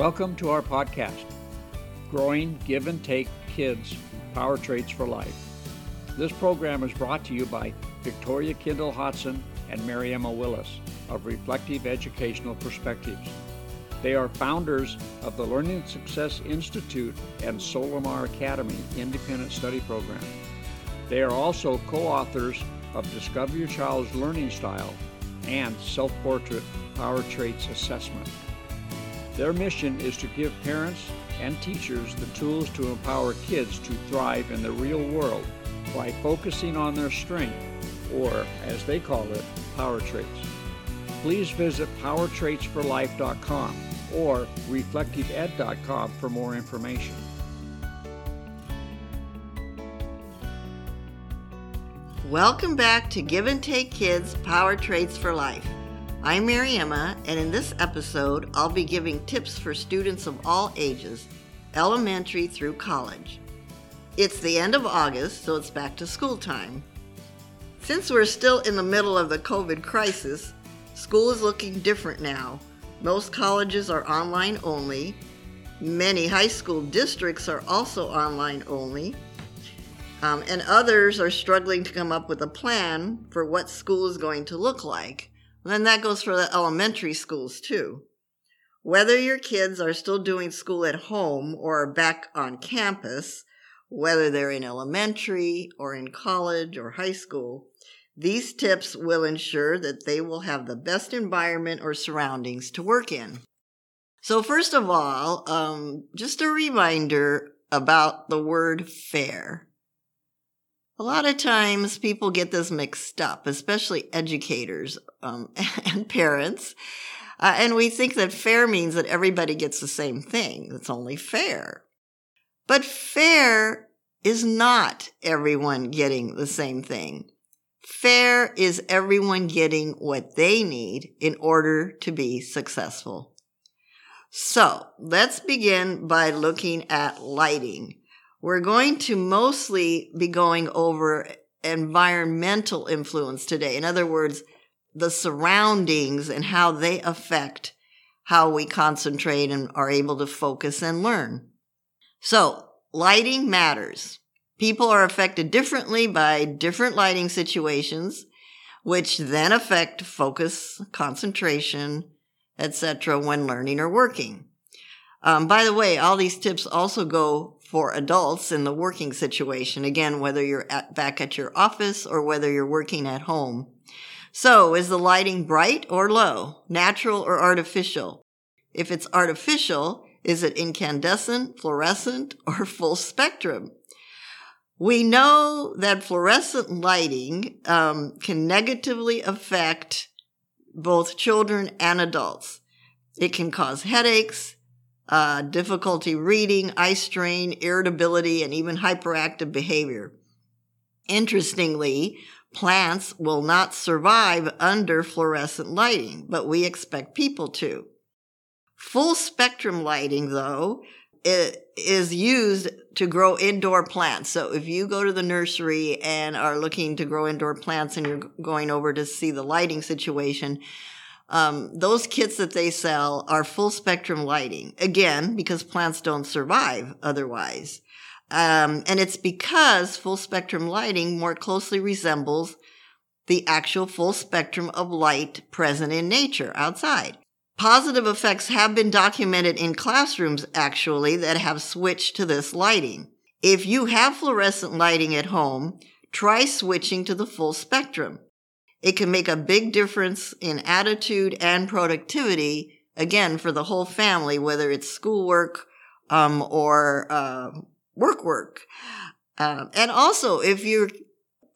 Welcome to our podcast, Growing Give and Take Kids Power Traits for Life. This program is brought to you by Victoria Kindle Hodson and Mariaemma Willis of Reflective Educational Perspectives. They are founders of the Learning Success Institute and Solimar Academy independent study program. They are also co authors of Discover Your Child's Learning Style and Self Portrait Power Traits Assessment. Their mission is to give parents and teachers the tools to empower kids to thrive in the real world by focusing on their strength, or as they call it, power traits. Please visit powertraitsforlife.com or reflectiveed.com for more information. Welcome back to Give and Take Kids Power Traits for Life. I'm Mariaemma, and in this episode, I'll be giving tips for students of all ages, elementary through college. It's the end of August, so it's back to school time. Since we're still in the middle of the COVID crisis, school is looking different now. Most colleges are online only. Many high school districts are also online only. Um, and others are struggling to come up with a plan for what school is going to look like. And that goes for the elementary schools too. Whether your kids are still doing school at home or back on campus, whether they're in elementary or in college or high school, these tips will ensure that they will have the best environment or surroundings to work in. So, first of all, um, just a reminder about the word fair. A lot of times people get this mixed up, especially educators um, and parents. Uh, and we think that fair means that everybody gets the same thing. It's only fair. But fair is not everyone getting the same thing. Fair is everyone getting what they need in order to be successful. So let's begin by looking at lighting. We're going to mostly be going over environmental influence today. In other words, the surroundings and how they affect how we concentrate and are able to focus and learn. So, lighting matters. People are affected differently by different lighting situations, which then affect focus, concentration, etc. when learning or working. Um, by the way, all these tips also go for adults in the working situation. Again, whether you're at, back at your office or whether you're working at home. So is the lighting bright or low, natural or artificial? If it's artificial, is it incandescent, fluorescent, or full spectrum? We know that fluorescent lighting um, can negatively affect both children and adults. It can cause headaches, uh, difficulty reading, eye strain, irritability, and even hyperactive behavior. Interestingly, plants will not survive under fluorescent lighting, but we expect people to. Full spectrum lighting, though, is used to grow indoor plants. So if you go to the nursery and are looking to grow indoor plants and you're going over to see the lighting situation, um, those kits that they sell are full spectrum lighting. Again, because plants don't survive otherwise. Um, and it's because full spectrum lighting more closely resembles the actual full spectrum of light present in nature outside. Positive effects have been documented in classrooms actually that have switched to this lighting. If you have fluorescent lighting at home, try switching to the full spectrum. It can make a big difference in attitude and productivity, again, for the whole family, whether it's schoolwork um, or uh, work work. Um, and also, if your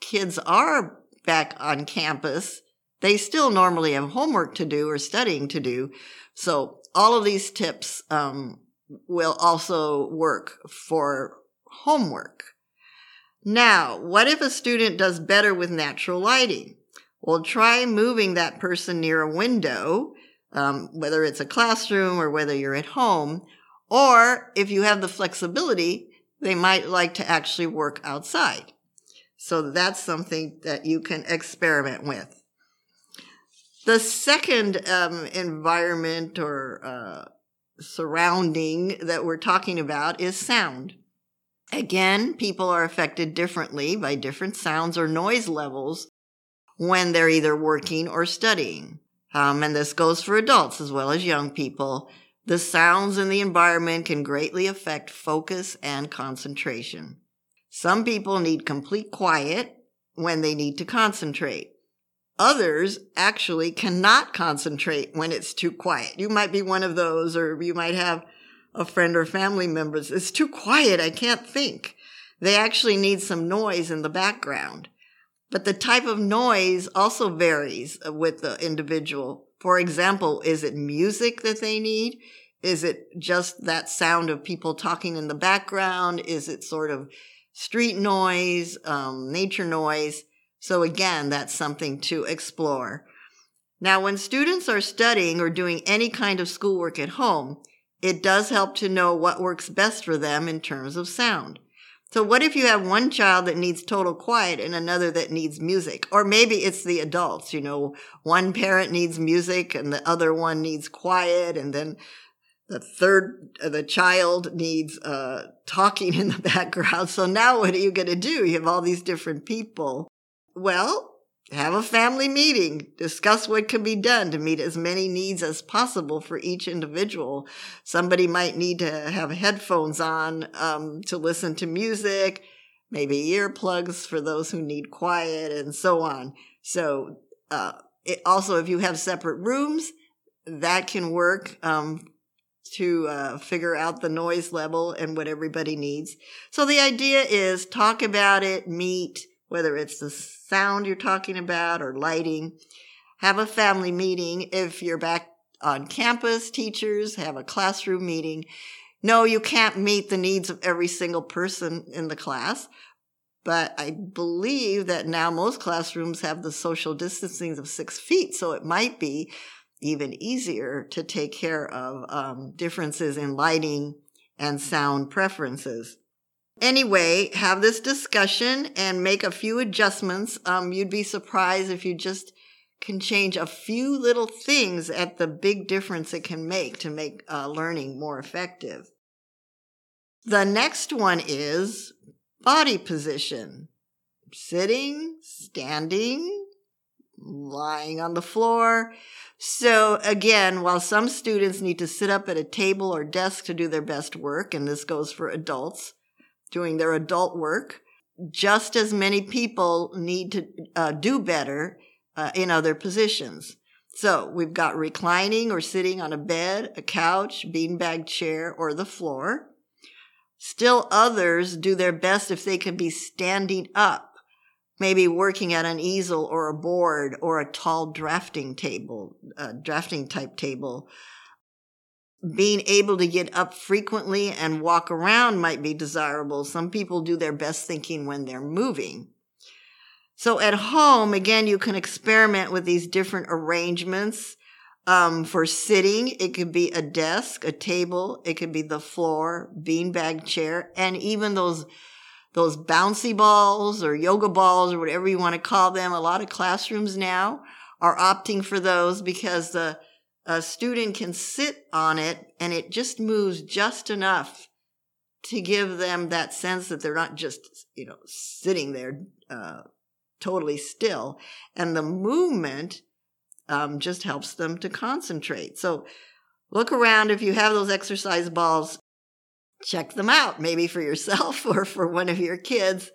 kids are back on campus, they still normally have homework to do or studying to do. So all of these tips um, will also work for homework. Now, what if a student does better with natural lighting? Well, try moving that person near a window, um, whether it's a classroom or whether you're at home. Or if you have the flexibility, they might like to actually work outside. So that's something that you can experiment with. The second um, environment or uh, surrounding that we're talking about is sound. Again, people are affected differently by different sounds or noise levels when they're either working or studying. Um, and this goes for adults as well as young people. The sounds in the environment can greatly affect focus and concentration. Some people need complete quiet when they need to concentrate. Others actually cannot concentrate when it's too quiet. You might be one of those, or you might have a friend or family member. It's too quiet. I can't think. They actually need some noise in the background. But the type of noise also varies with the individual. For example, is it music that they need? Is it just that sound of people talking in the background? Is it sort of street noise, um, nature noise? So again, that's something to explore. Now, when students are studying or doing any kind of schoolwork at home, it does help to know what works best for them in terms of sound. So what if you have one child that needs total quiet and another that needs music? Or maybe it's the adults, you know, one parent needs music and the other one needs quiet and then the third, uh, the child needs, uh, talking in the background. So now what are you going to do? You have all these different people. Well, have a family meeting, discuss what can be done to meet as many needs as possible for each individual. Somebody might need to have headphones on um, to listen to music, maybe earplugs for those who need quiet, and so on. So, uh, it, also, if you have separate rooms, that can work um, to uh, figure out the noise level and what everybody needs. So the idea is talk about it, meet whether it's the sound you're talking about or lighting. Have a family meeting. If you're back on campus, teachers have a classroom meeting. No, you can't meet the needs of every single person in the class, but I believe that now most classrooms have the social distancing of six feet, so it might be even easier to take care of um, differences in lighting and sound preferences. Anyway, have this discussion and make a few adjustments. Um, you'd be surprised if you just can change a few little things at the big difference it can make to make uh, learning more effective. The next one is body position. Sitting, standing, lying on the floor. So again, while some students need to sit up at a table or desk to do their best work, and this goes for adults, doing their adult work. Just as many people need to uh, do better uh, in other positions. So we've got reclining or sitting on a bed, a couch, beanbag chair, or the floor. Still others do their best if they can be standing up, maybe working at an easel or a board or a tall drafting table, uh, drafting type table, being able to get up frequently and walk around might be desirable. Some people do their best thinking when they're moving. So at home, again, you can experiment with these different arrangements. Um, for sitting, it could be a desk, a table, it could be the floor, beanbag chair, and even those those bouncy balls or yoga balls or whatever you want to call them. A lot of classrooms now are opting for those because the a student can sit on it and it just moves just enough to give them that sense that they're not just, you know, sitting there uh, totally still. And the movement um, just helps them to concentrate. So look around if you have those exercise balls, check them out, maybe for yourself or for one of your kids.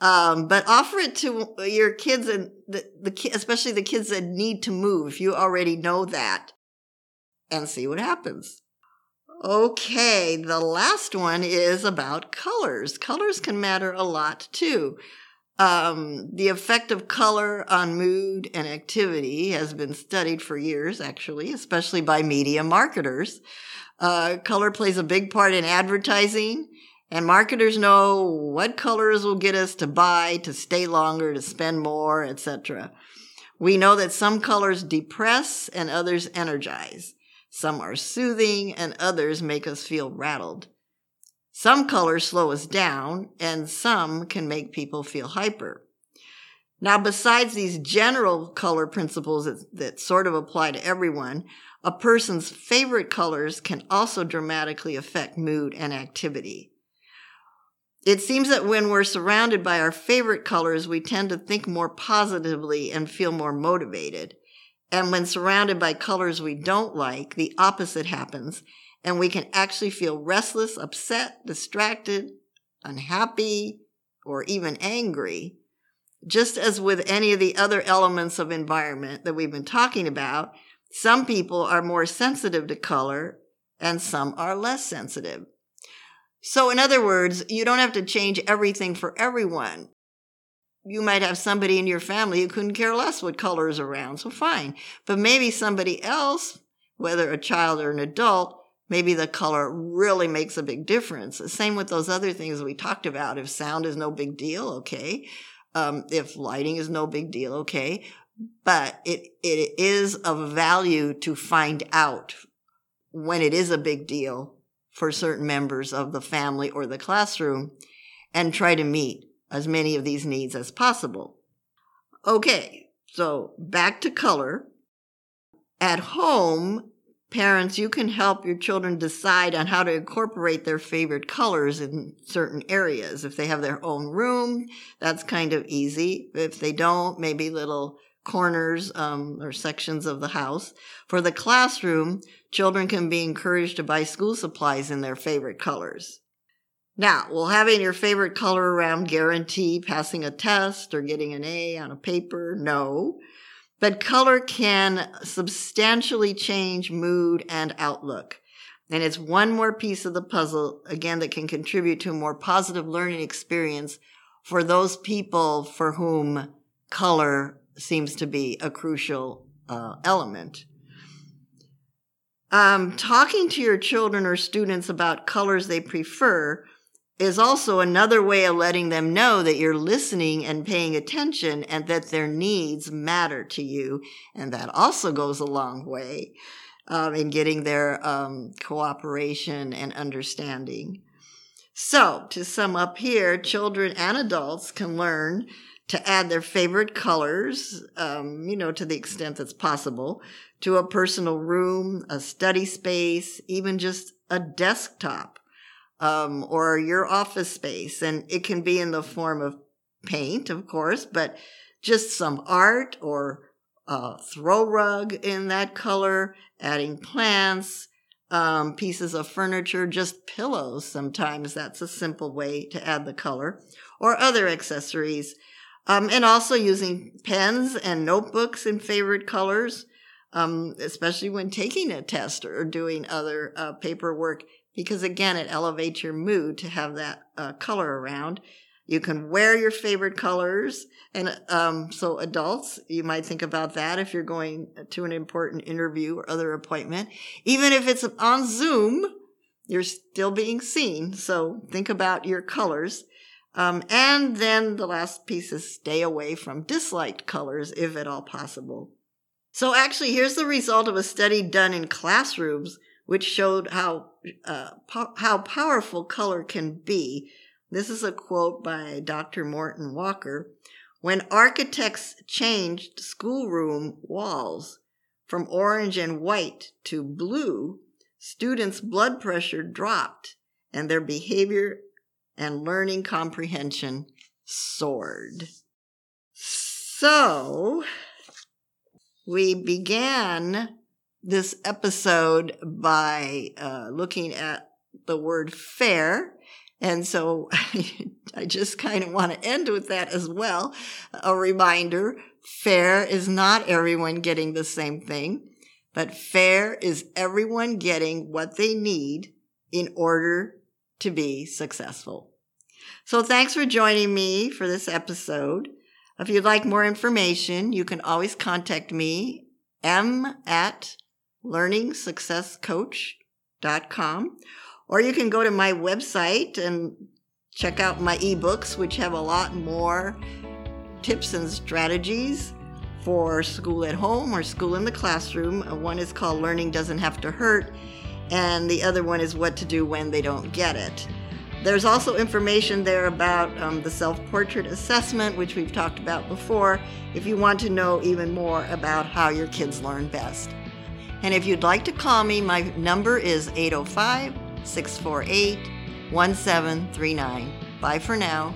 Um, but offer it to your kids and the, the especially the kids that need to move. You already know that, and see what happens. Okay, the last one is about colors. Colors can matter a lot too. Um, the effect of color on mood and activity has been studied for years, actually, especially by media marketers. Uh, color plays a big part in advertising, and marketers know what colors will get us to buy, to stay longer, to spend more, etc. We know that some colors depress and others energize. Some are soothing and others make us feel rattled. Some colors slow us down and some can make people feel hyper. Now, besides these general color principles that, that sort of apply to everyone, a person's favorite colors can also dramatically affect mood and activity. It seems that when we're surrounded by our favorite colors, we tend to think more positively and feel more motivated. And when surrounded by colors we don't like, the opposite happens, and we can actually feel restless, upset, distracted, unhappy, or even angry. Just as with any of the other elements of environment that we've been talking about, some people are more sensitive to color and some are less sensitive. So, in other words, you don't have to change everything for everyone. You might have somebody in your family who couldn't care less what color is around, so fine. But maybe somebody else, whether a child or an adult, maybe the color really makes a big difference. The same with those other things we talked about. If sound is no big deal, okay. Um, if lighting is no big deal, okay. But it, it is of value to find out when it is a big deal for certain members of the family or the classroom and try to meet as many of these needs as possible. Okay, so back to color. At home, parents, you can help your children decide on how to incorporate their favorite colors in certain areas. If they have their own room, that's kind of easy. If they don't, maybe little corners um, or sections of the house. For the classroom, children can be encouraged to buy school supplies in their favorite colors. Now, will having your favorite color around guarantee passing a test or getting an A on a paper? No. But color can substantially change mood and outlook. And it's one more piece of the puzzle, again, that can contribute to a more positive learning experience for those people for whom color seems to be a crucial uh, element. Um, talking to your children or students about colors they prefer is also another way of letting them know that you're listening and paying attention and that their needs matter to you. And that also goes a long way um, in getting their um, cooperation and understanding. So, to sum up here, children and adults can learn to add their favorite colors, um, you know, to the extent that's possible, to a personal room, a study space, even just a desktop, um, or your office space. And it can be in the form of paint, of course, but just some art or a throw rug in that color, adding plants, um, pieces of furniture, just pillows. Sometimes that's a simple way to add the color or other accessories um, and also using pens and notebooks in favorite colors, um, especially when taking a test or doing other uh, paperwork, because again, it elevates your mood to have that uh, color around. You can wear your favorite colors. And um, so, adults, you might think about that if you're going to an important interview or other appointment. Even if it's on Zoom, you're still being seen. So, think about your colors. Um, and then the last piece is stay away from disliked colors if at all possible. So actually, here's the result of a study done in classrooms, which showed how uh, po- how powerful color can be. This is a quote by Dr. Morton Walker. When architects changed schoolroom walls from orange and white to blue, students' blood pressure dropped and their behavior and learning comprehension soared. So, we began this episode by uh, looking at the word fair. And so I just kind of want to end with that as well. A reminder fair is not everyone getting the same thing, but fair is everyone getting what they need in order to be successful. So thanks for joining me for this episode. If you'd like more information, you can always contact me, m at learningsuccesscoach.com, or you can go to my website and check out my ebooks, which have a lot more tips and strategies for school at home or school in the classroom. One is called Learning Doesn't Have to Hurt, and the other one is What to Do When They Don't Get It. There's also information there about um, the self portrait assessment, which we've talked about before, if you want to know even more about how your kids learn best. And if you'd like to call me, my number is 805 648 1739. Bye for now.